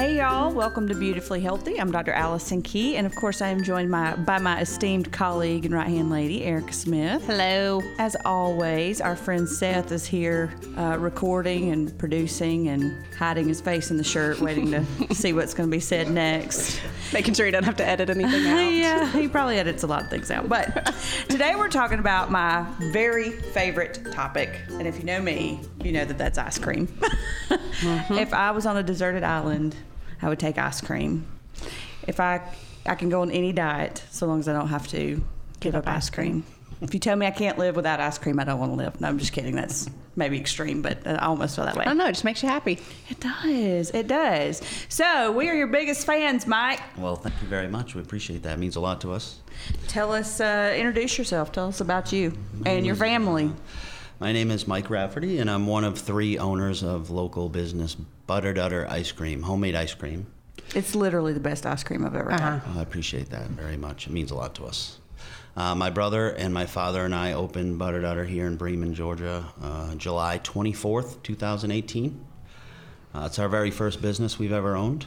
Hey y'all, welcome to Beautifully Healthy. I'm Dr. Allison Key, and of course, I am joined my, by my esteemed colleague and right hand lady, Erica Smith. Hello. As always, our friend Seth is here uh, recording and producing and hiding his face in the shirt, waiting to see what's going to be said next. Making sure you don't have to edit anything out. yeah, he probably edits a lot of things out. But today we're talking about my very favorite topic. And if you know me, you know that that's ice cream. mm-hmm. If I was on a deserted island, I would take ice cream. If I I can go on any diet so long as I don't have to give up ice cream. If you tell me I can't live without ice cream, I don't want to live. No, I'm just kidding. That's maybe extreme, but I almost feel that way. I don't know. It just makes you happy. It does. It does. So we are your biggest fans, Mike. Well, thank you very much. We appreciate that. It means a lot to us. Tell us, uh, introduce yourself. Tell us about you and your family. My name is Mike Rafferty, and I'm one of three owners of local business Buttered Udder Ice Cream, homemade ice cream. It's literally the best ice cream I've ever uh-huh. had. I appreciate that very much. It means a lot to us. Uh, my brother and my father and I opened Buttered Udder here in Bremen, Georgia, uh, July 24th, 2018. Uh, it's our very first business we've ever owned.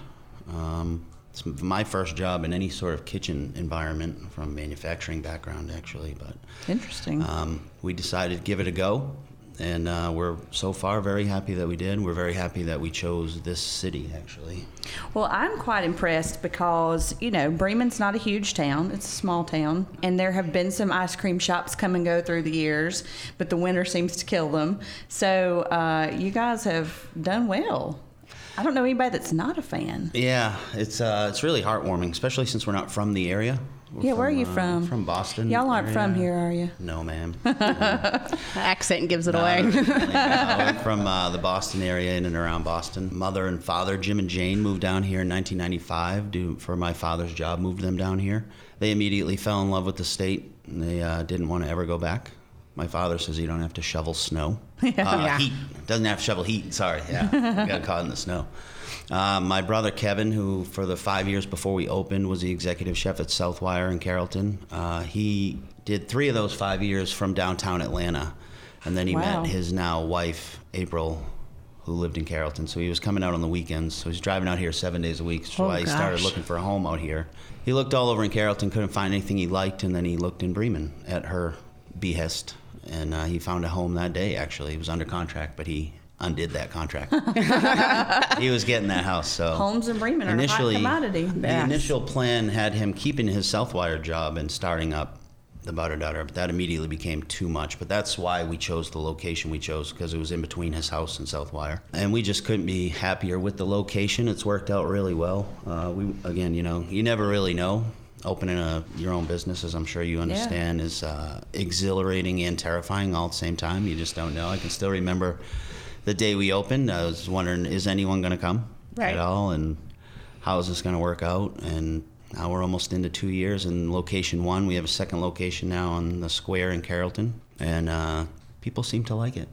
Um, it's my first job in any sort of kitchen environment from manufacturing background, actually. But interesting. Um, we decided to give it a go and uh, we're so far very happy that we did. We're very happy that we chose this city, actually. Well, I'm quite impressed because, you know, Bremen's not a huge town, it's a small town, and there have been some ice cream shops come and go through the years, but the winter seems to kill them. So uh, you guys have done well. I don't know anybody that's not a fan. Yeah, it's uh, it's really heartwarming, especially since we're not from the area. We're yeah, from, where are you uh, from? From Boston. Y'all aren't area. from here, are you? No, ma'am. Accent gives it no, away. we're from uh, the Boston area in and around Boston. Mother and father, Jim and Jane, moved down here in 1995 do, for my father's job, moved them down here. They immediately fell in love with the state. And they uh, didn't want to ever go back. My father says you don't have to shovel snow. Yeah. Uh, yeah. Heat. Doesn't have to shovel heat. Sorry. Yeah. got caught in the snow. Uh, my brother Kevin, who for the five years before we opened was the executive chef at Southwire in Carrollton, uh, he did three of those five years from downtown Atlanta. And then he wow. met his now wife, April, who lived in Carrollton. So he was coming out on the weekends. So he's driving out here seven days a week. That's oh, why he started looking for a home out here. He looked all over in Carrollton, couldn't find anything he liked, and then he looked in Bremen at her behest. And uh, he found a home that day, actually. He was under contract, but he undid that contract. he was getting that house. So homes in Bremen initially, are a hot commodity. The yes. initial plan had him keeping his Southwire job and starting up the Buttered Udder, but that immediately became too much. But that's why we chose the location we chose because it was in between his house and Southwire, and we just couldn't be happier with the location. It's worked out really well. Uh, we again, you know, you never really know. Opening a your own business, as I'm sure you understand, yeah. is uh, exhilarating and terrifying all at the same time. You just don't know. I can still remember the day we opened, I was wondering, is anyone going to come right. at all, and how is this going to work out? And now we're almost into two years in location one. We have a second location now on the square in Carrollton, and uh, people seem to like it.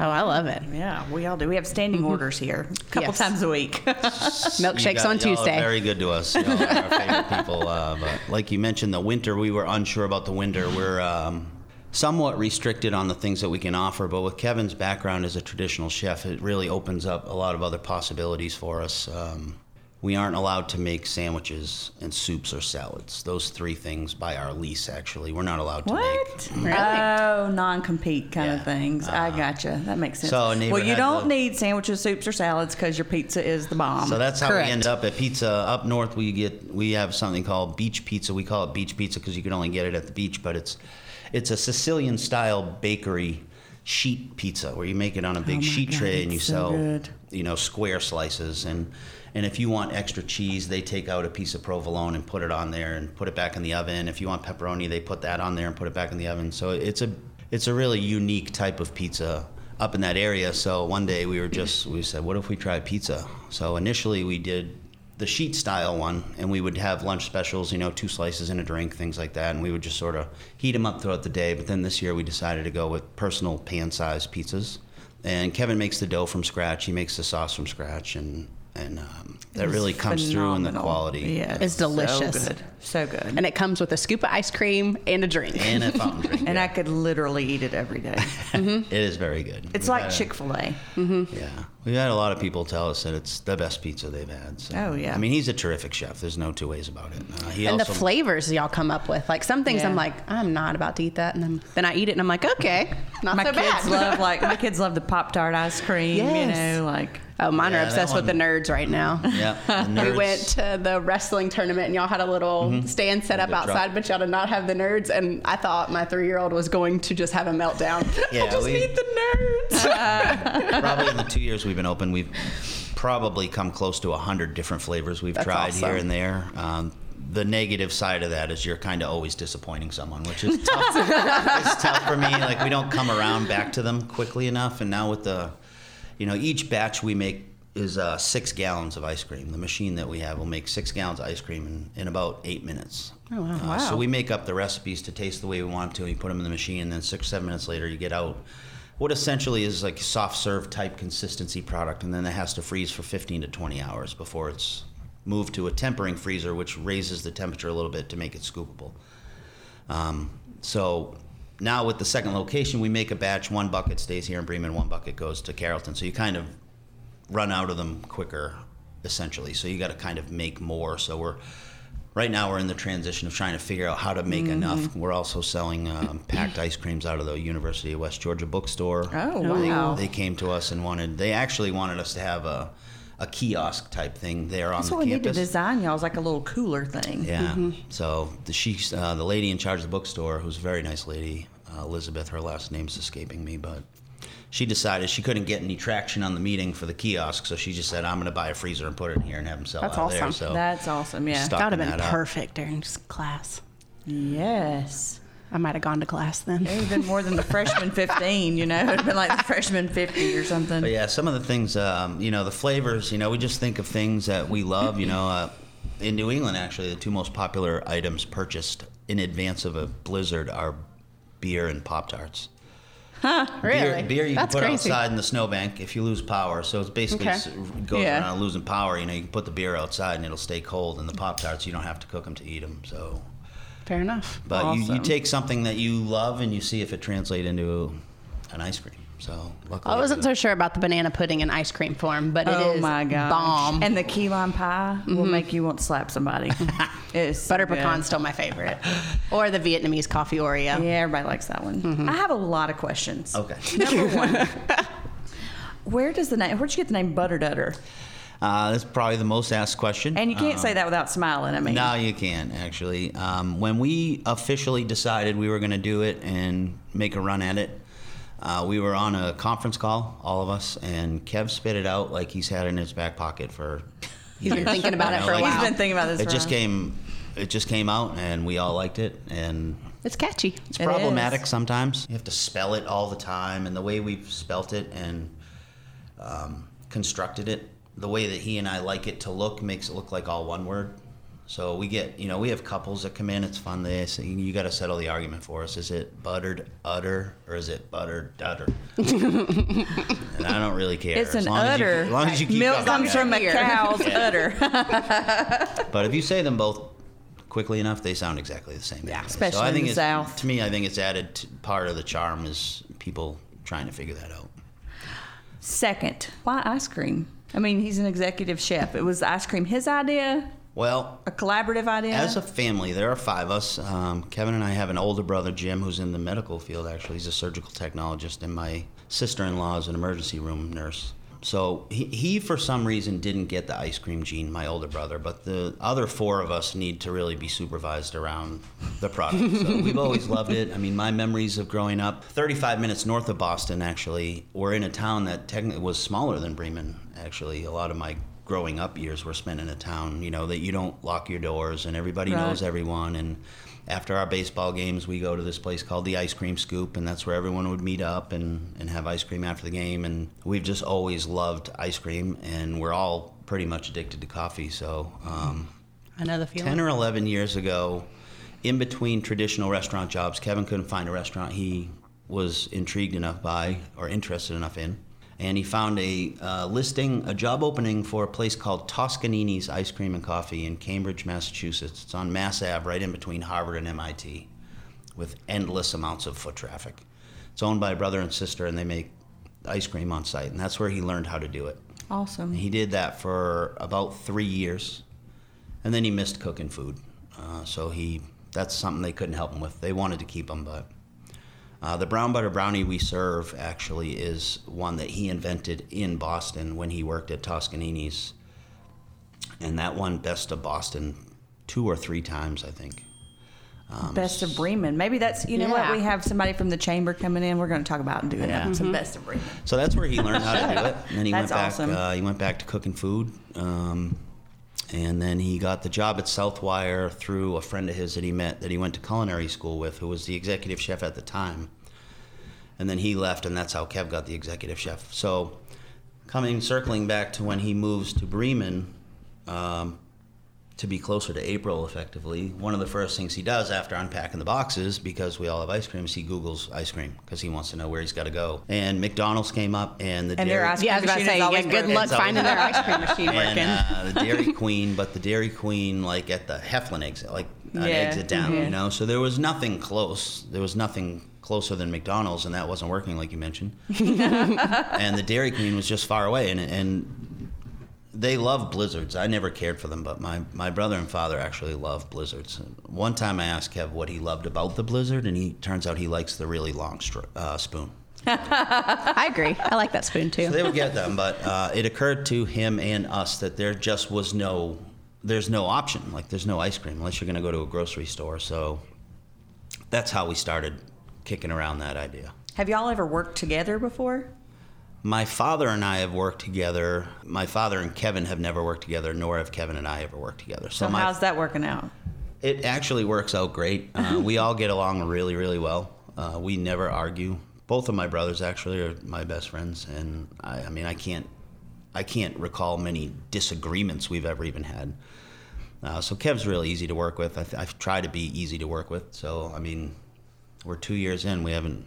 Oh, I love it. Yeah, we all do. We have standing mm-hmm. orders here a couple yes. times a week. Milkshakes got, on Tuesday. very good to us. Y'all are our favorite people. Uh, but like you mentioned, the winter, we were unsure about the winter. We're um, somewhat restricted on the things that we can offer, but with Kevin's background as a traditional chef, it really opens up a lot of other possibilities for us. Um, we aren't allowed to make sandwiches and soups or salads. Those three things by our lease, actually, we're not allowed to what? make. Really? Oh, non-compete kind yeah. of things. Uh, I uh-huh. gotcha. That makes sense. So well, you don't need sandwiches, soups, or salads because your pizza is the bomb. So that's how Correct. we end up at pizza. Up north, we get we have something called beach pizza. We call it beach pizza because you can only get it at the beach, but it's it's a Sicilian style bakery sheet pizza where you make it on a big oh sheet God, tray and you so sell good. you know square slices. And and if you want extra cheese they take out a piece of provolone and put it on there and put it back in the oven. If you want pepperoni they put that on there and put it back in the oven. So it's a it's a really unique type of pizza up in that area. So one day we were just we said what if we try pizza? So initially we did the sheet style one, and we would have lunch specials, you know, two slices and a drink, things like that, and we would just sort of heat them up throughout the day. But then this year we decided to go with personal pan-sized pizzas, and Kevin makes the dough from scratch. He makes the sauce from scratch, and and um, that really comes through in the quality. Yeah, It's delicious. So good. So good. And it comes with a scoop of ice cream and a drink. And a fountain drink. And yeah. I could literally eat it every day. it is very good. It's We've like Chick Fil A. Yeah, we've had a lot of people tell us that it's the best pizza they've had. So. Oh, yeah. I mean, he's a terrific chef. There's no two ways about it. Uh, he and also, the flavors y'all come up with. Like some things Yeah. I'm like, I'm not about to eat that. And then, then I eat it and I'm like, okay, not My so kids bad. love like my kids love the Pop Tart ice cream. You know, like oh, mine Yeah, are obsessed with the nerds right now. Yeah, the We went to the wrestling tournament and y'all had a little stand set up outside, drop. but y'all did not have the nerds. And I thought my three year old was going to just have a meltdown. Yeah, I just we- need the nerds. probably in the two years we've been open, we've probably come close to a hundred different flavors we've That's tried awesome. here and there. Um, the negative side of that is you're kind of always disappointing someone, which is tough. it's tough for me. Like we don't come around back to them quickly enough. And now with the, you know, each batch we make is uh, six gallons of ice cream. The machine that we have will make six gallons of ice cream in, in about eight minutes. Oh, wow. Uh, Wow. So we make up the recipes to taste the way we want them to. You put them in the machine, and then six, seven minutes later, you get out what essentially is like soft serve type consistency product, and then it has to freeze for 15 to 20 hours before it's moved to a tempering freezer, which raises the temperature a little bit to make it scoopable. Um, so now with the second location, we make a batch. One bucket stays here in Bremen, one bucket goes to Carrollton. So you kind of run out of them quicker, essentially. So you got to kind of make more. So we're right now we're in the transition of trying to figure out how to make Mm-hmm. enough. We're also selling um, packed ice creams out of the University of West Georgia bookstore. Oh, They- wow. They, came to us and wanted. They actually wanted us to have a a kiosk type thing there on that's the what we need to design y'all is like a little cooler thing. Yeah. So the she, uh, the lady in charge of the bookstore, who's a very nice lady, uh, Elizabeth. Her last name's escaping me, but she decided she couldn't get any traction on the meeting for the kiosk, so she just said, "I'm going to buy a freezer and put it in here and have them sell That's out there." awesome. So That's awesome. Yeah. Stop. That would have been that up. perfect during class. Yes. I might have gone to class then. It would have been more than the freshman 15, you know. It would have been like the freshman 50 or something. But yeah, some of the things, um, you know, the flavors, you know, we just think of things that we love. You know, uh, in New England, actually, the two most popular items purchased in advance of a blizzard are beer and Pop Tarts. Huh, really? Beer, beer you That's can put crazy. outside in the snowbank if you lose power. So it's basically Okay. goes Yeah. around losing power. You know, you can put the beer outside and it'll stay cold. And the Pop Tarts, you don't have to cook them to eat them. So, Fair enough. but you, you take something that you love and you see if it translates into an ice cream. So luckily, I wasn't so sure about the banana pudding in ice cream form, but it oh is my god! bomb. And the key lime pie will make you want to slap somebody. it's so Butter good. pecan's still my favorite. Or the Vietnamese coffee Oreo. Yeah, everybody likes that one. I have a lot of questions. Okay. Number one, where does the name? Where'd you get the name Buttered Udder? Uh, that's probably the most asked question. And you can't say that without smiling. I mean, No, you can't actually. Um, when we officially decided we were going to do it and make a run at it, uh, we were on a conference call, all of us, and Kev spit it out like he's had it in his back pocket for. He's been thinking about You it know, for a like, while. he's been thinking about this. It for just a- came. It just came out, and we all liked it, and It's catchy. it's It problematic is. sometimes. You have to spell it all the time, and the way we've spelt it and um, constructed it, the way that he and I like it to look, makes it look like all one word. So we get, you know, we have couples that come in. It's fun. They say, "You got to settle the argument for us. Is it buttered udder or is it buttered udder?" and I don't really care. It's as an long as you- udder. as long as you keep Milk coming comes from a cow's udder. But if you say them both quickly enough, they sound exactly the same. anyway. especially so I in the it's, South. To me, I think it's added to, part of the charm is people trying to figure that out. Second, why ice cream? I mean, he's an executive chef. It was ice cream his idea, Well, a collaborative idea. As a family, there are five of us. Um, Kevin and I have an older brother, Jim, who's in the medical field. Actually, he's a surgical technologist, and my sister-in-law is an emergency room nurse. So he, he, for some reason, didn't get the ice cream gene, my older brother. But the other four of us need to really be supervised around the product. So we've always loved it. I mean, my memories of growing up, 35 minutes north of Boston, actually, we're in a town that technically was smaller than Bremen. Actually, a lot of my growing up years were spent in a town, you know, that you don't lock your doors and everybody Right. knows everyone. And after our baseball games, we go to this place called the Ice Cream Scoop, and that's where everyone would meet up and, and have ice cream after the game. And we've just always loved ice cream, and we're all pretty much addicted to coffee. So, um, the feeling. 10 or 11 years ago, in between traditional restaurant jobs, Kevin couldn't find a restaurant he was intrigued enough by or interested enough in. And he found a uh, listing, a job opening for a place called Toscanini's Ice Cream and Coffee in Cambridge, Massachusetts. It's on Mass Ave, right in between Harvard and MIT, with endless amounts of foot traffic. It's owned by a brother and sister, and they make ice cream on site, and that's where he learned how to do it. Awesome. He did that for about three years, and then he missed cooking food. Uh, so he that's something they couldn't help him with. They wanted to keep him, but uh, the brown butter brownie we serve actually is one that he invented in Boston when he worked at Toscanini's, and that won best of Boston two or three times, I think. Um, Best of Bremen. Maybe that's you know what we have somebody from the chamber coming in. We're going to talk about and doing Yeah. that. some Best of Bremen. So that's where he learned how to do it. And then he That's went back. awesome. Uh, he went back to cooking food, um, and then he got the job at Southwire through a friend of his that he met that he went to culinary school with, who was the executive chef at the time. And then he left, and that's how Kev got the executive chef. So, coming circling back to when he moves to Bremen. Um, to be closer to April effectively, one of the first things he does after unpacking the boxes, because we all have ice creams, he Googles ice cream because he wants to know where he's got to go. And McDonald's came up, and the And their dairy, ice Yeah, I was about to Machine say, yeah, always good luck finding their ice cream machine and working. uh, the Dairy Queen, but the Dairy Queen like at the Heflin exit, like an Yeah, exit down, mhm. you know. So there was nothing close. There was nothing closer than McDonald's, and that wasn't working, like you mentioned. and the Dairy Queen was just far away, and and they love blizzards. I never cared for them, but my, my brother and father actually love blizzards. One time I asked Kev what he loved about the blizzard, and he turns out he likes the really long str- uh, spoon. I agree. I like that spoon too. So they would get them, but uh, it occurred to him and us that there just was no, there's no option. Like there's no ice cream unless you're going to go to a grocery store. So that's how we started kicking around that idea. Have y'all ever worked together before? My father and I have worked together. My father and Kevin have never worked together, nor have Kevin and I ever worked together. So, my how's that working out? It actually works out great. Uh, we all get along really, really well. Uh, we never argue. Both of my brothers actually are my best friends, and I, I mean, I can't, I can't recall many disagreements we've ever even had. Uh, so Kev's really easy to work with. I, th- I try to be easy to work with. So I mean, we're two years in. We haven't,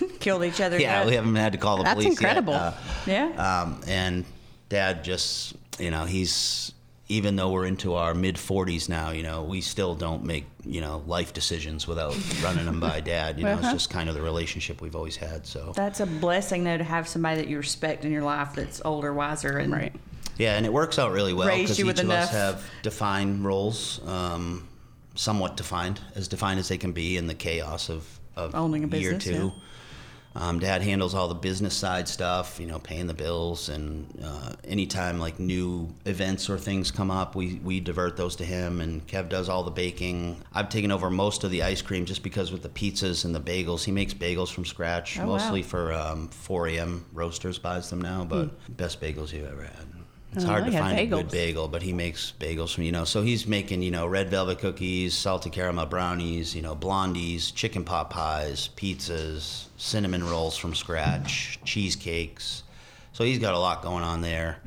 Killed each other? yeah, yet? we haven't had to call the That's police incredible. yet. Uh, Yeah. um, and dad just, you know, he's, even though we're into our mid 40s now, you know, we still don't make, you know, life decisions without running them by dad. You know, it's Uh-huh. just kind of the relationship we've always had. So, That's a blessing, though, to have somebody that you respect in your life that's older, wiser, and Right. yeah, and it works out really well because you each of us have defined roles, um, somewhat defined, as defined as they can be in the chaos of, of Owning a year business, two. Um, Dad handles all the business side stuff, you know, paying the bills, and uh, anytime like new events or things come up, we, we divert those to him. And Kev does all the baking. I've taken over most of the ice cream just because with the pizzas and the bagels, he makes bagels from scratch, Oh, wow. mostly for um, 4 a.m. roasters buys them now, but best bagels you've ever had. It's Oh, hard I to find a good bagel, but he makes bagels from you know. So he's making you know red velvet cookies, salted caramel brownies, you know blondies, chicken pot pies, pizzas, cinnamon rolls from scratch, cheesecakes. So he's got a lot going on there,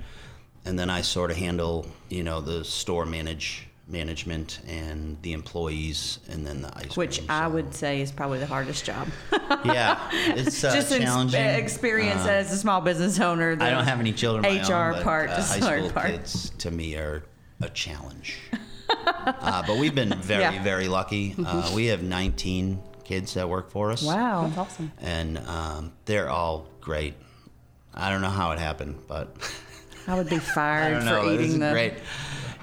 and then I sort of handle you know the store manage management and the employees, and then the ice which cream. I so- would say is probably the hardest job. yeah, it's uh, Just in challenging. experience Uh, as a small business owner. I don't have any children. My HR own, but, part, uh, just high the hard school part. kids to me are a challenge. uh, but we've been very, Yeah. very lucky. Uh, we have 19 kids that work for us. Wow. That's awesome. And um, they're all great. I don't know how it happened, but I would be I fired don't for know. This eating is the. great.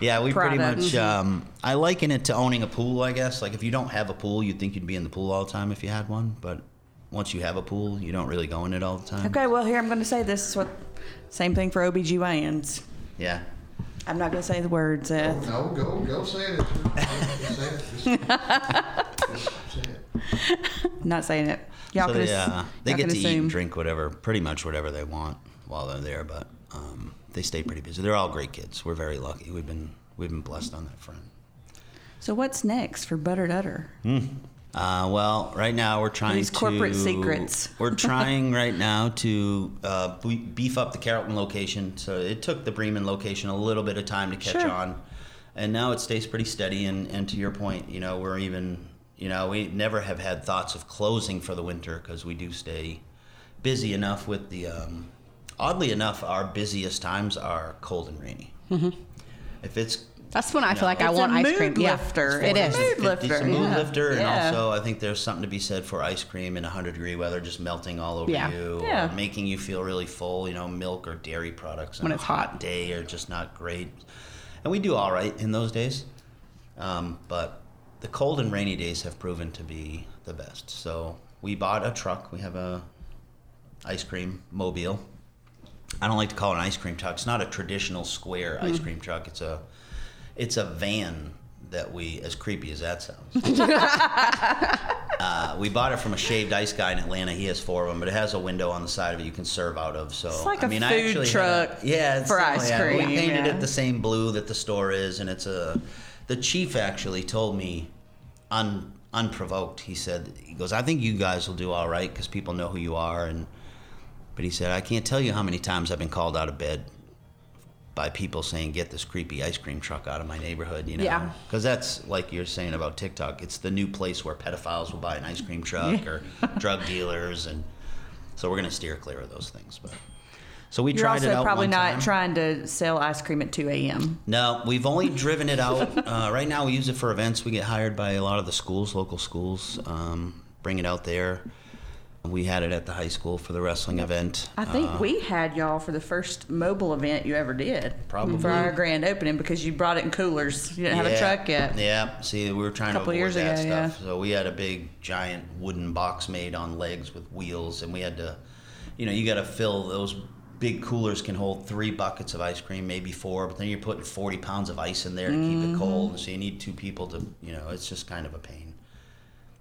Yeah, we pretty much. Um, I liken it to owning a pool. I guess like if you don't have a pool, you'd think you'd be in the pool all the time if you had one. But once you have a pool, you don't really go in it all the time. Okay, well, here I'm going to say this is what. Same thing for OBGYNs. Yeah. I'm not going to say the word, Seth. No, go, go say it. Just say it. Just, just say it. I'm not saying it. Y'all so can they, uh, they get can to eat and drink whatever, pretty much whatever they want while they're there. But um, they stay pretty busy. They're all great kids. We're very lucky. We've been we've been blessed on that front. So what's next for Buttered Udder? Uh, well, right now we're trying These to corporate secrets. We're trying right now to uh, beef up the Carrollton location. So it took the Bremen location a little bit of time to catch Sure. on, and now it stays pretty steady. And, and to your point, you know, we're even, you know, we never have had thoughts of closing for the winter because we do stay busy enough with the um, oddly enough, our busiest times are cold and rainy. If it's That's when I feel like I want ice cream. Yeah, lifter. it It's is. a mood 50, lifter, It's a mood yeah. lifter, and Yeah. also I think there's something to be said for ice cream in 100 degree weather, just melting all over Yeah. you, Yeah. or making you feel really full. You know, milk or dairy products on When a it's hot. day are just not great, and we do all right in those days. Um, but the cold and rainy days have proven to be the best. So we bought a truck. We have a ice cream mobile. I don't like to call it an ice cream truck. It's not a traditional square ice cream truck. It's a it's a van that we as creepy as that sounds. uh, we bought it from a shaved ice guy in Atlanta. He has four of them, but it has a window on the side of it you can serve out of. So It's like I a mean, I food actually truck a, yeah, it's for ice yeah. cream, We painted yeah. it the same blue that the store is, and it's a. The chief actually told me, un, unprovoked. He said, he goes, I think you guys will do all right because people know who you are, and. But he said, I can't tell you how many times I've been called out of bed by people saying, "Get this creepy ice cream truck out of my neighborhood." You know, Yeah. because that's like you're saying about TikTok. It's the new place where pedophiles will buy an ice cream truck or drug dealers, and so we're gonna steer clear of those things. But so we You're tried it also out probably not time. trying to sell ice cream at 2 a.m. No, we've only driven it out. Uh, right now, we use it for events. We get hired by a lot of the schools, local schools, um, bring it out there. We had it at the high school for the wrestling event. I think Uh, we had y'all for the first mobile event you ever did. Probably. For our grand opening because you brought it in coolers. You didn't have a truck yet. Yeah. See, we were trying to avoid years that ago, yeah. stuff. So we had a big, giant wooden box made on legs with wheels, and we had to, you know, you got to fill those. Big coolers can hold three buckets of ice cream, maybe four, but then you're putting 40 pounds of ice in there to keep Mm-hmm. it cold. So you need two people to, you know, it's just kind of a pain.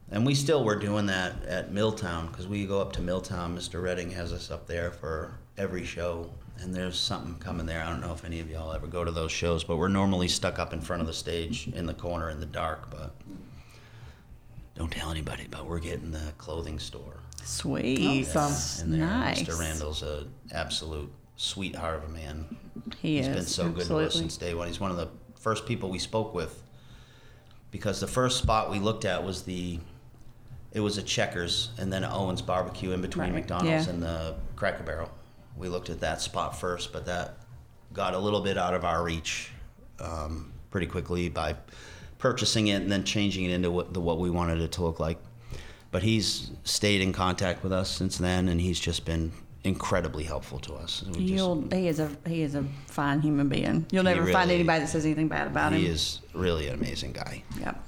And we still were doing that at Milltown because we go up to Milltown. Mr. Redding has us up there for every show, and there's something coming there. I don't know if any of y'all ever go to those shows, but we're normally stuck up in front of the stage in the corner in the dark. But don't tell anybody. But we're getting the clothing store. Sweet. Awesome. there. Nice. Mr. Randall's an absolute sweetheart of a man. He He's is. been so good to us since day one. He's one of the first people we spoke with because the first spot we looked at was the it was a Checkers and then Owens Barbecue in between Right. McDonald's Yeah. and the Cracker Barrel. We looked at that spot first, but that got a little bit out of our reach um, pretty quickly by purchasing it and then changing it into what the what we wanted it to look like. But he's stayed in contact with us since then, and he's just been incredibly helpful to us. Just- he is a he is a fine human being. You'll never find anybody that says anything bad about he him. He is really an amazing guy. Yep.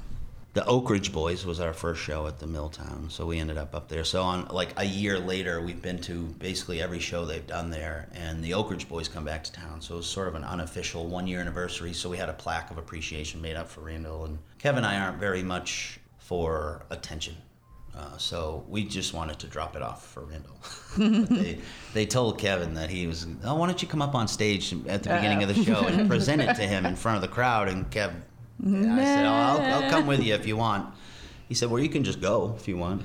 The Oak Ridge Boys was our first show at the Milltown, so we ended up up there. So on like a year later, we've been to basically every show they've done there, and the Oak Ridge Boys come back to town. So it was sort of an unofficial one year anniversary. So we had a plaque of appreciation made up for Randall and Kevin. and I aren't very much for attention. Uh, so we just wanted to drop it off for Randall. they, they told Kevin that he was, oh, why don't you come up on stage at the beginning of the show and present it to him in front of the crowd? And Kev, I said, oh, I'll, I'll come with you if you want. He said, well, you can just go if you want.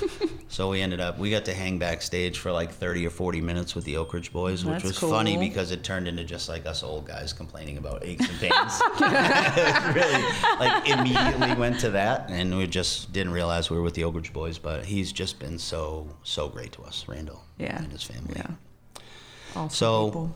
so we ended up, we got to hang backstage for like 30 or 40 minutes with the Oak Ridge Boys, which That's was funny because it turned into just like us old guys complaining about aches and pains. Really, like, immediately went to that, and we just didn't realize we were with the Oak Ridge Boys, but he's just been so, so great to us, Randall Yeah. and his family. Yeah. Awesome So people.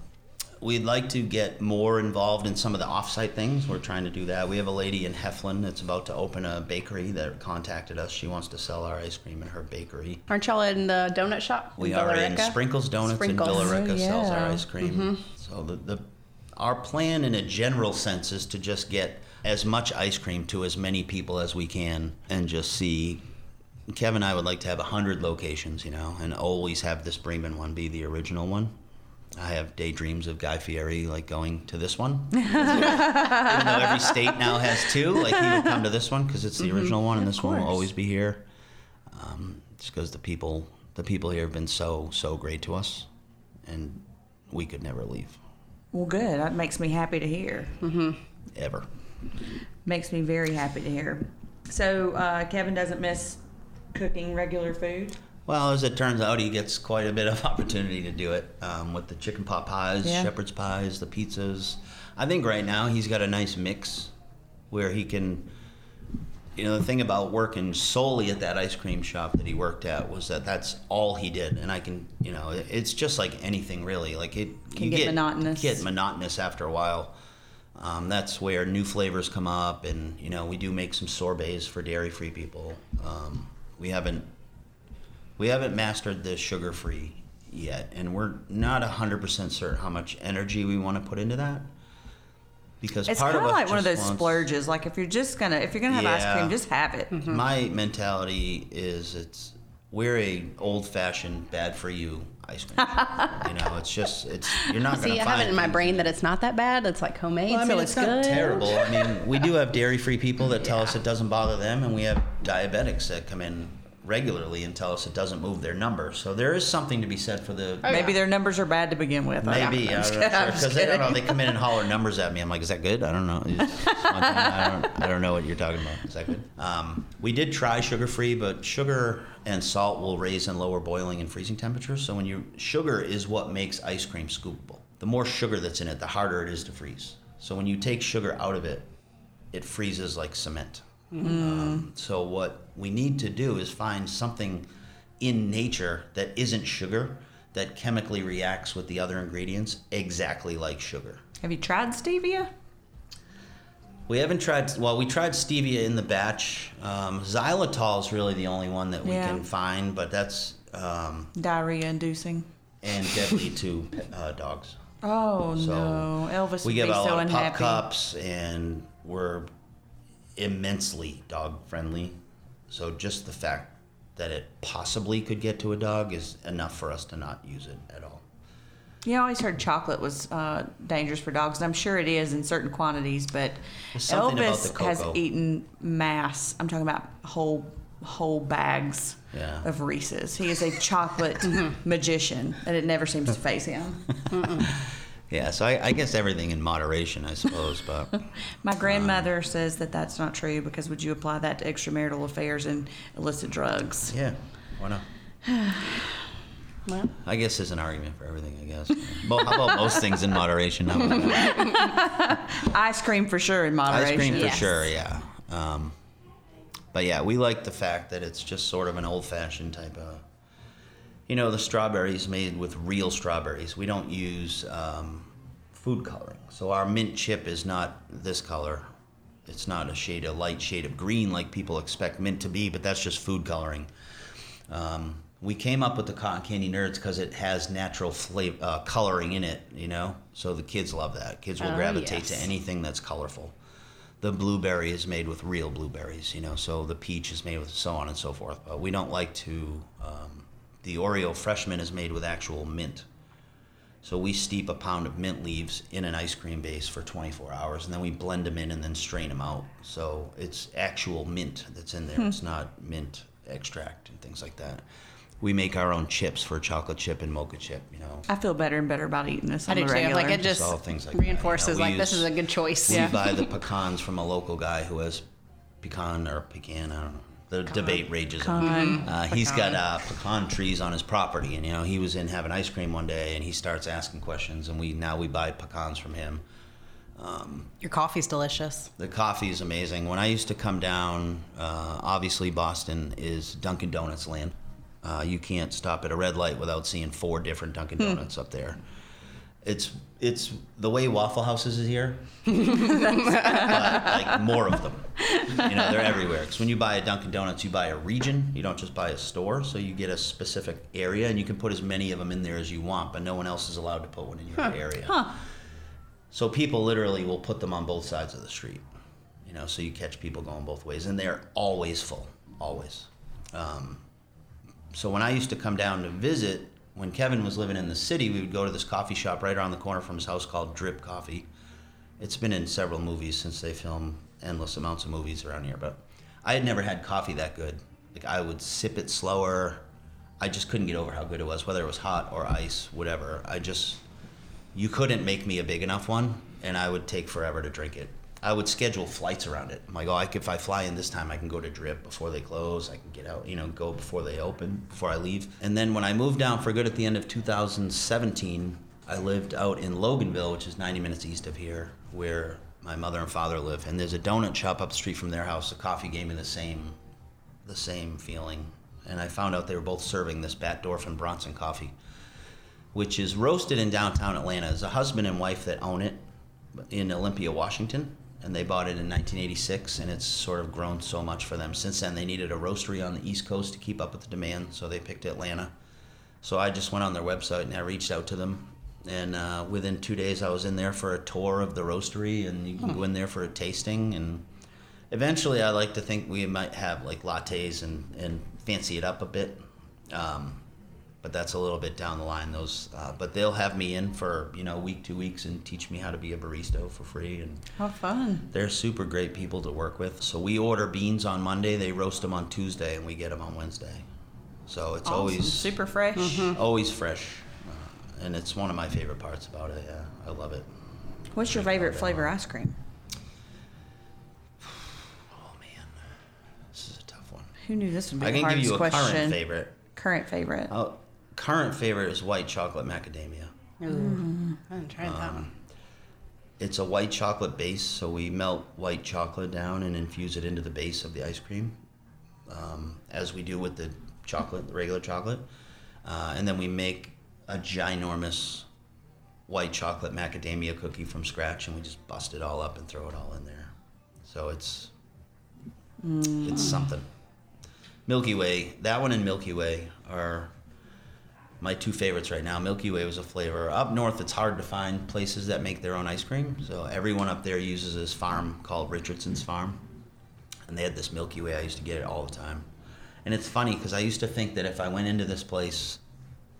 We'd like to get more involved in some of the offsite things. We're trying to do that. We have a lady in Heflin that's about to open a bakery that contacted us. She wants to sell our ice cream in her bakery. Aren't y'all in the donut shop? We in are in Sprinkles Donuts Sprinkles. in Villa Rica Oh, sells our yeah. ice cream. Mm-hmm. So the, the our plan in a general sense is to just get as much ice cream to as many people as we can and just see Kevin and I would like to have 100 locations, you know, and always have this Bremen one be the original one. I have daydreams of Guy Fieri like going to this one. Even though every state now has two, like he would come to this one because it's the original one, and this one will always be here. Um, just because the people, the people here have been so so great to us, and we could never leave Well, good. That makes me happy to hear. ever. Makes me very happy to hear. So uh, Kevin doesn't miss cooking regular food. Well, as it turns out, he gets quite a bit of opportunity to do it um, with the chicken pot pies, Yeah. shepherd's pies, the pizzas. I think right now he's got a nice mix where he can you know the thing about working solely at that ice cream shop that he worked at was that that's all he did and i can you know it's just like anything really like it Can you get monotonous. get monotonous after a while um, that's where new flavors come up and you know we do make some sorbets for dairy free people um, we haven't we haven't mastered the sugar free yet and we're not 100% certain how much energy we want to put into that because It's part kind of of like one of those wants- splurges. Like if you're just gonna, if you're gonna have ice cream, just have it. Mm-hmm. my mentality is it's we're a old fashioned bad for you ice cream. you know, it's just it's you're not See, gonna I find have it in my brain that it's not that bad. It's like homemade, Well, I mean, so it's, it's, not good. terrible. I mean, we do have dairy free people that tell us it doesn't bother them, and we have diabetics that come in regularly and tell us it doesn't move their number. So there is something to be said for the Oh, Maybe yeah. their numbers are bad to begin with. Maybe I'm I'm just not sure because they don't know. They come in and holler numbers at me. I'm like, is that good? I don't know. It's just one time. I don't. I don't know what you're talking about. Is that good? Um, we did try sugar free, but sugar and salt will raise and lower boiling and freezing temperatures. So when you sugar is what makes ice cream scoopable. The more sugar that's in it, the harder it is to freeze. So when you take sugar out of it, it freezes like cement. Um, so what we need to do is find something in nature that isn't sugar that chemically reacts with the other ingredients exactly like sugar. Have you tried stevia? We haven't tried. Well, we tried stevia in the batch. Um, xylitol is really the only one that we Yeah. can find, but that's um, Diarrhea inducing. and deadly to uh, dogs. Oh So, no, Elvis we would give be out a so unhappy. pup cups, and we're immensely dog friendly. So just the fact that it possibly could get to a dog is enough for us to not use it at all. Yeah, I always heard chocolate was uh, dangerous for dogs, and I'm sure it is in certain quantities. But There's something about Elvis has eaten mass. I'm talking about whole whole bags Yeah. of Reese's. He is a chocolate magician, and it never seems to phase him. Yeah, so I, I guess everything in moderation, I suppose. But My grandmother says that that's not true because would you apply that to extramarital affairs and illicit drugs? yeah, why not? Well, I guess there's an argument for everything. I guess. Well, how about most things in moderation? Ice cream for sure in moderation. Ice cream for Yes. sure, yeah. Um, but yeah, we like the fact that it's just sort of an old-fashioned type of. You know, the strawberries made with real strawberries. We don't use um, food coloring, so our mint chip is not this color. It's not a shade, a light shade of green like people expect mint to be, but that's just food coloring. Um, we came up with the cotton candy nerds because it has natural flavor, uh, coloring in it, you know. So the kids love that. Kids will Oh, gravitate yes. to anything that's colorful. The blueberry is made with real blueberries, you know. So the peach is made with so on and so forth. But we don't like to. Um, the Oreo freshman is made with actual mint. So we steep a pound of mint leaves in an ice cream base for 24 hours, and then we blend them in and then strain them out. So it's actual mint that's in there. Hmm. It's not mint extract and things like that. We make our own chips for chocolate chip and mocha chip. You know, I feel better and better about eating this I on do the too. Like it just all things like that, you reinforces know, we like this is a good choice. we buy the pecans from a local guy who has pecan or pecan. I don't know. The debate rages on. Pecan. Uh, he's got uh, pecan trees on his property, and you know he was in having ice cream one day, and he starts asking questions, and we now we buy pecans from him. Your coffee's delicious. The coffee is amazing. When I used to come down, uh, obviously Boston is Dunkin' Donuts land. Uh, you can't stop at a red light without seeing four different Dunkin' Donuts up there. It's it's the way Waffle Houses is here, but like more of them. You know, they're everywhere. Because when you buy a Dunkin' Donuts, you buy a region. You don't just buy a store. So you get a specific area, and you can put as many of them in there as you want. But no one else is allowed to put one in your area. So people literally will put them on both sides of the street. You know, so you catch people going both ways, and they're always full, always. Um, so when I used to come down to visit, when Kevin was living in the city, we would go to this coffee shop right around the corner from his house called Drip Coffee. It's been in several movies since they film endless amounts of movies around here, but I had never had coffee that good. Like I would sip it slower. I just couldn't get over how good it was, whether it was hot or ice, whatever. I just you couldn't make me a big enough one, and I would take forever to drink it. I would schedule flights around it. I'm like, oh, I if I fly in this time, I can go to Drip before they close. I can get out, you know, go before they open, before I leave. And then when I moved down for good at the end of 2017, I lived out in Loganville, which is 90 minutes east of here, where my mother and father live, and there's a donut shop up the street from their house. The coffee gave me the same, the same feeling, and I found out they were both serving this Batdorf and Bronson coffee, which is roasted in downtown Atlanta. It's a husband and wife that own it in Olympia, Washington, and they bought it in 1986, and it's sort of grown so much for them since then. They needed a roastery on the East Coast to keep up with the demand, so they picked Atlanta. So I just went on their website and I reached out to them. And uh, within two days, I was in there for a tour of the roastery, and you can go in there for a tasting. And eventually, I like to think we might have like lattes and, and fancy it up a bit. Um, but that's a little bit down the line. Those, uh, but they'll have me in for you know week, two weeks, and teach me how to be a barista for free. And How fun. they're super great people to work with. So we order beans on Monday, they roast them on Tuesday, and we get them on Wednesday. So it's Awesome. always super fresh. always fresh, uh, and it's one of my favorite parts about it. Yeah, I love it. What's your favorite flavor ice cream? Oh man, this is a tough one. Who knew this would be I the can give you a question? current favorite. Current favorite. Oh, current favorite is white chocolate macadamia. Ooh, I haven't tried that one. It's a white chocolate base, so we melt white chocolate down and infuse it into the base of the ice cream, um, as we do with the chocolate, the regular chocolate, uh, and then we make a ginormous white chocolate macadamia cookie from scratch, and we just bust it all up and throw it all in there. So it's it's something. Milky Way, that one and Milky Way are my two favorites right now. Milky Way was a flavor. Up north, it's hard to find places that make their own ice cream. So everyone up there uses this farm called Richardson's Farm, and they had this Milky Way. I used to get it all the time, and it's funny because I used to think that if I went into this place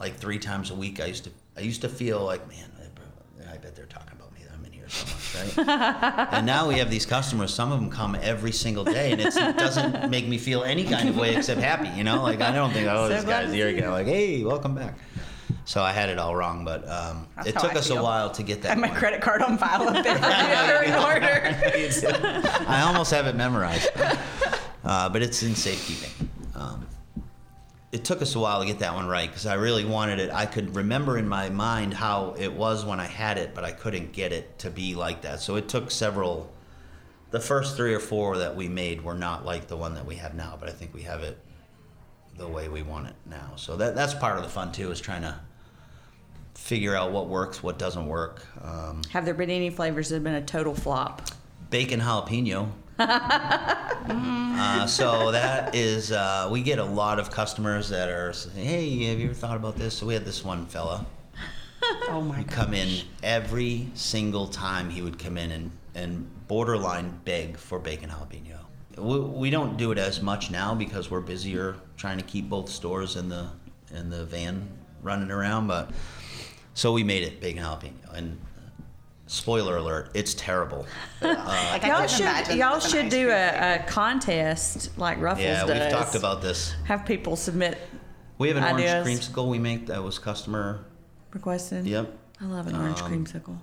like three times a week, I used to I used to feel like, man, I bet they're talking about me. that I'm in here so much, right? and now we have these customers. Some of them come every single day, and it's, it doesn't make me feel any kind of way except happy. You know, like I don't think, oh, So this guy's here again. Like, hey, welcome back. So I had it all wrong, but um, it took I us a while to get I that. have my credit card on file up there. In order. I almost have it memorized, uh, but it's in safekeeping. Um, it took us a while to get that one right because I really wanted it. I could remember in my mind how it was when I had it, but I couldn't get it to be like that. So it took several. The first three or four that we made were not like the one that we have now, but I think we have it the way we want it now. So that that's part of the fun too, is trying to figure out what works, what doesn't work. Um, Have there been any flavors that have been a total flop? bacon jalapeno. Uh, so that is, uh, we get a lot of customers that are saying, "Hey, have you ever thought about this?" So we had this one fella Oh my god. come in every single time he would come in and, and borderline beg for bacon jalapeno. We, we don't do it as much now because we're busier trying to keep both stores in the in the van running around, but so we made it bacon jalapeno and. Spoiler alert! It's terrible. Like, Y'all should y'all should do a, a contest like Ruffles Yeah, does. we've talked about this. Have people submit We have an Ideas. orange creamsicle we make that was customer. requested. Yep. I love an orange Um, creamsicle.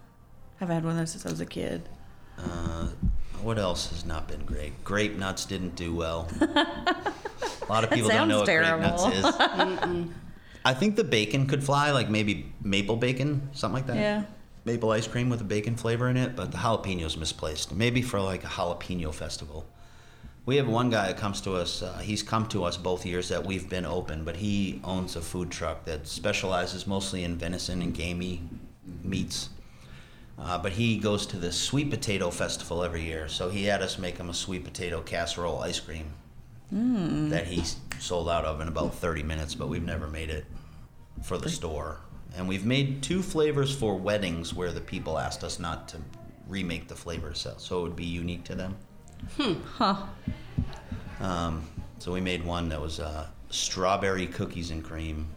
I've had one of those since I was a kid. Uh, what else has not been great? Grape nuts didn't do well. a lot of people don't know what sounds grape nuts is. I think the bacon could fly, like maybe maple bacon, something like that. Yeah. Maple ice cream with a bacon flavor in it, but the jalapeno's misplaced. Maybe for like a jalapeno festival. We have one guy that comes to us. Uh, he's come to us both years that we've been open, but he owns a food truck that specializes mostly in venison and gamey meats. Uh, but he goes to this sweet potato festival every year, so he had us make him a sweet potato casserole ice cream that he sold out of in about 30 minutes. But we've never made it for the store, and we've made two flavors for weddings where the people asked us not to remake the flavor so so it would be unique to them. Hmm. Huh. Um, so we made one that was uh, strawberry cookies and cream.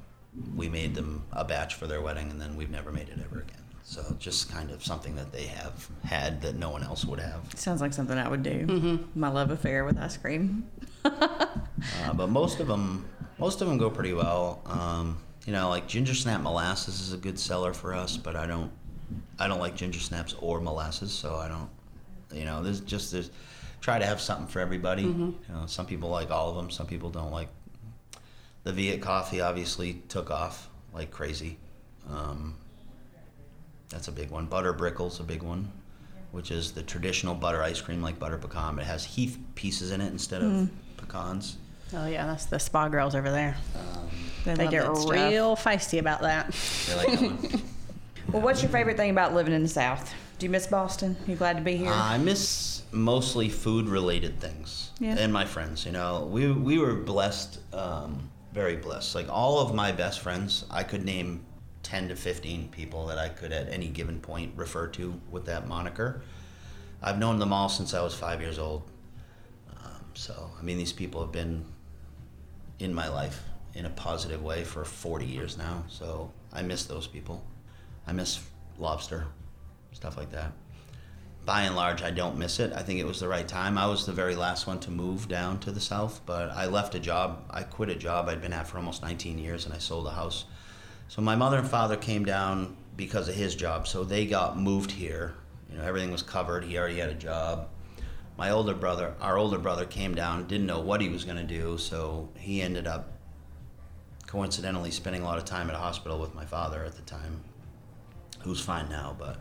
We made them a batch for their wedding, and then we've never made it ever again. So just kind of something that they have had that no one else would have. Sounds like something I would do. My love affair with ice cream. Uh, but most of them, most of them go pretty well. Um, you know, like ginger snap molasses is a good seller for us, but I don't, I don't like ginger snaps or molasses, so I don't. You know, there's just there's try to have something for everybody. You know, some people like all of them, some people don't like. The Viet coffee obviously took off like crazy. Um, that's a big one. Butter brickle's a big one. which is the traditional butter ice cream like butter pecan. But it has heath pieces in it instead of Mm. pecans. Oh yeah, that's the spa girls over there. They love get real feisty about that. They like. Well, what's your favorite thing about living in the South? Do you miss Boston? You glad to be here? I miss mostly food related things Yeah. and my friends. You know, we we were blessed, um, very blessed. Like all of my best friends, I could name ten to fifteen people that I could at any given point refer to with that moniker. I've known them all since I was five years old. Um, so I mean, these people have been in my life in a positive way for 40 years now. So I miss those people. I miss lobster, stuff like that. By and large, I don't miss it. I think it was the right time. I was the very last one to move down to the south, but I left a job. I quit a job I'd been at for almost 19 years and I sold a house. So my mother and father came down because of his job. So they got moved here. You know, everything was covered. He already had a job my older brother, our older brother, came down, didn't know what he was going to do, so he ended up coincidentally spending a lot of time at a hospital with my father at the time, who's fine now, but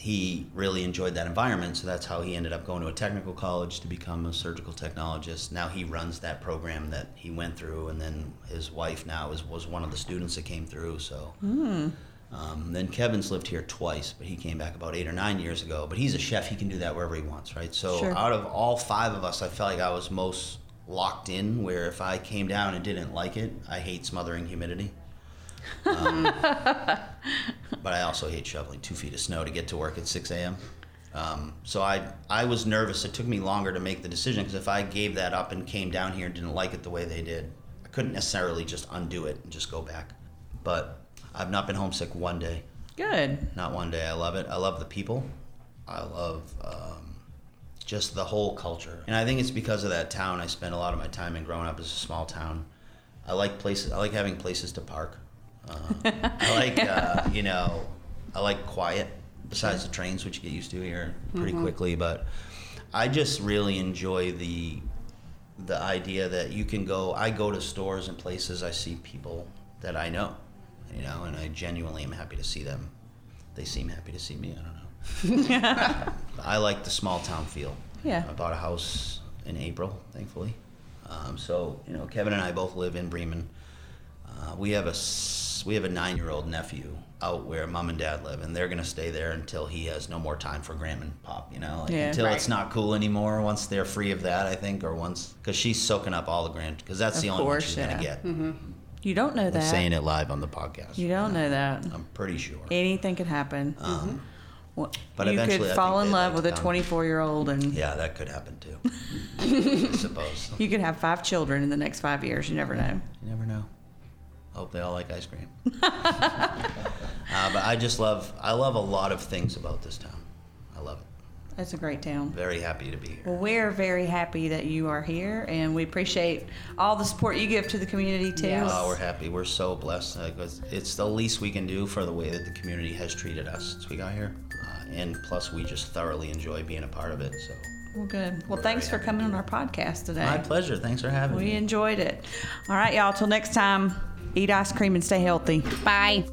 he really enjoyed that environment, so that's how he ended up going to a technical college to become a surgical technologist. Now he runs that program that he went through, and then his wife now is was one of the students that came through. So hmm. Um, then Kevin's lived here twice, but he came back about eight or nine years ago. But he's a chef; he can do that wherever he wants, right? So Sure. out of all five of us, I felt like I was most locked in. Where if I came down and didn't like it, I hate smothering humidity. Um, but I also hate shoveling two feet of snow to get to work at 6 a.m. Um, so I I was nervous. It took me longer to make the decision because if I gave that up and came down here and didn't like it the way they did, I couldn't necessarily just undo it and just go back. But I've not been homesick one day. Good. Not one day. I love it. I love the people. I love um, just the whole culture. And I think it's because of that town. I spent a lot of my time in growing up as a small town. I like places. I like having places to park. Uh, I like uh, you know, I like quiet. Besides the trains, which you get used to here pretty quickly, but I just really enjoy the the idea that you can go. I go to stores and places. I see people that I know, you know, and I genuinely am happy to see them. They seem happy to see me. I don't know. I like the small town feel. Yeah. I bought a house in April, thankfully. Um, so you know, Kevin and I both live in Bremen. Uh, we have a s- we have a nine year old nephew out where mom and dad live, and they're gonna stay there until he has no more time for Gram and Pop. You know, like, Yeah. until Right. it's not cool anymore. Once they're free of that, I think, or once because she's soaking up all the grand because that's Of the only course, one she's yeah. gonna get. You don't know I'm that. saying it live on the podcast. You don't know that. I'm pretty sure. Anything could happen. Um, Well, but you eventually I could fall in love like with a 24 year old and yeah, that could happen too. I suppose. you could have five children in the next five years. You never know. You never know. Hope they all like ice cream. uh, but I just love, I love a lot of things about this town. I. That's a great town. Very happy to be here. Well, we're very happy that you are here, and we appreciate all the support you give to the community too. Yes. Oh, we're happy. We're so blessed. Like, it's- it's the least we can do for the way that the community has treated us since we got here. Uh, and plus, we just thoroughly enjoy being a part of it. So, Well, good. Well, We're thanks for coming on our podcast today. my pleasure. Thanks for having We me. We enjoyed it. All right, y'all. Till next time, eat ice cream and stay healthy. Bye.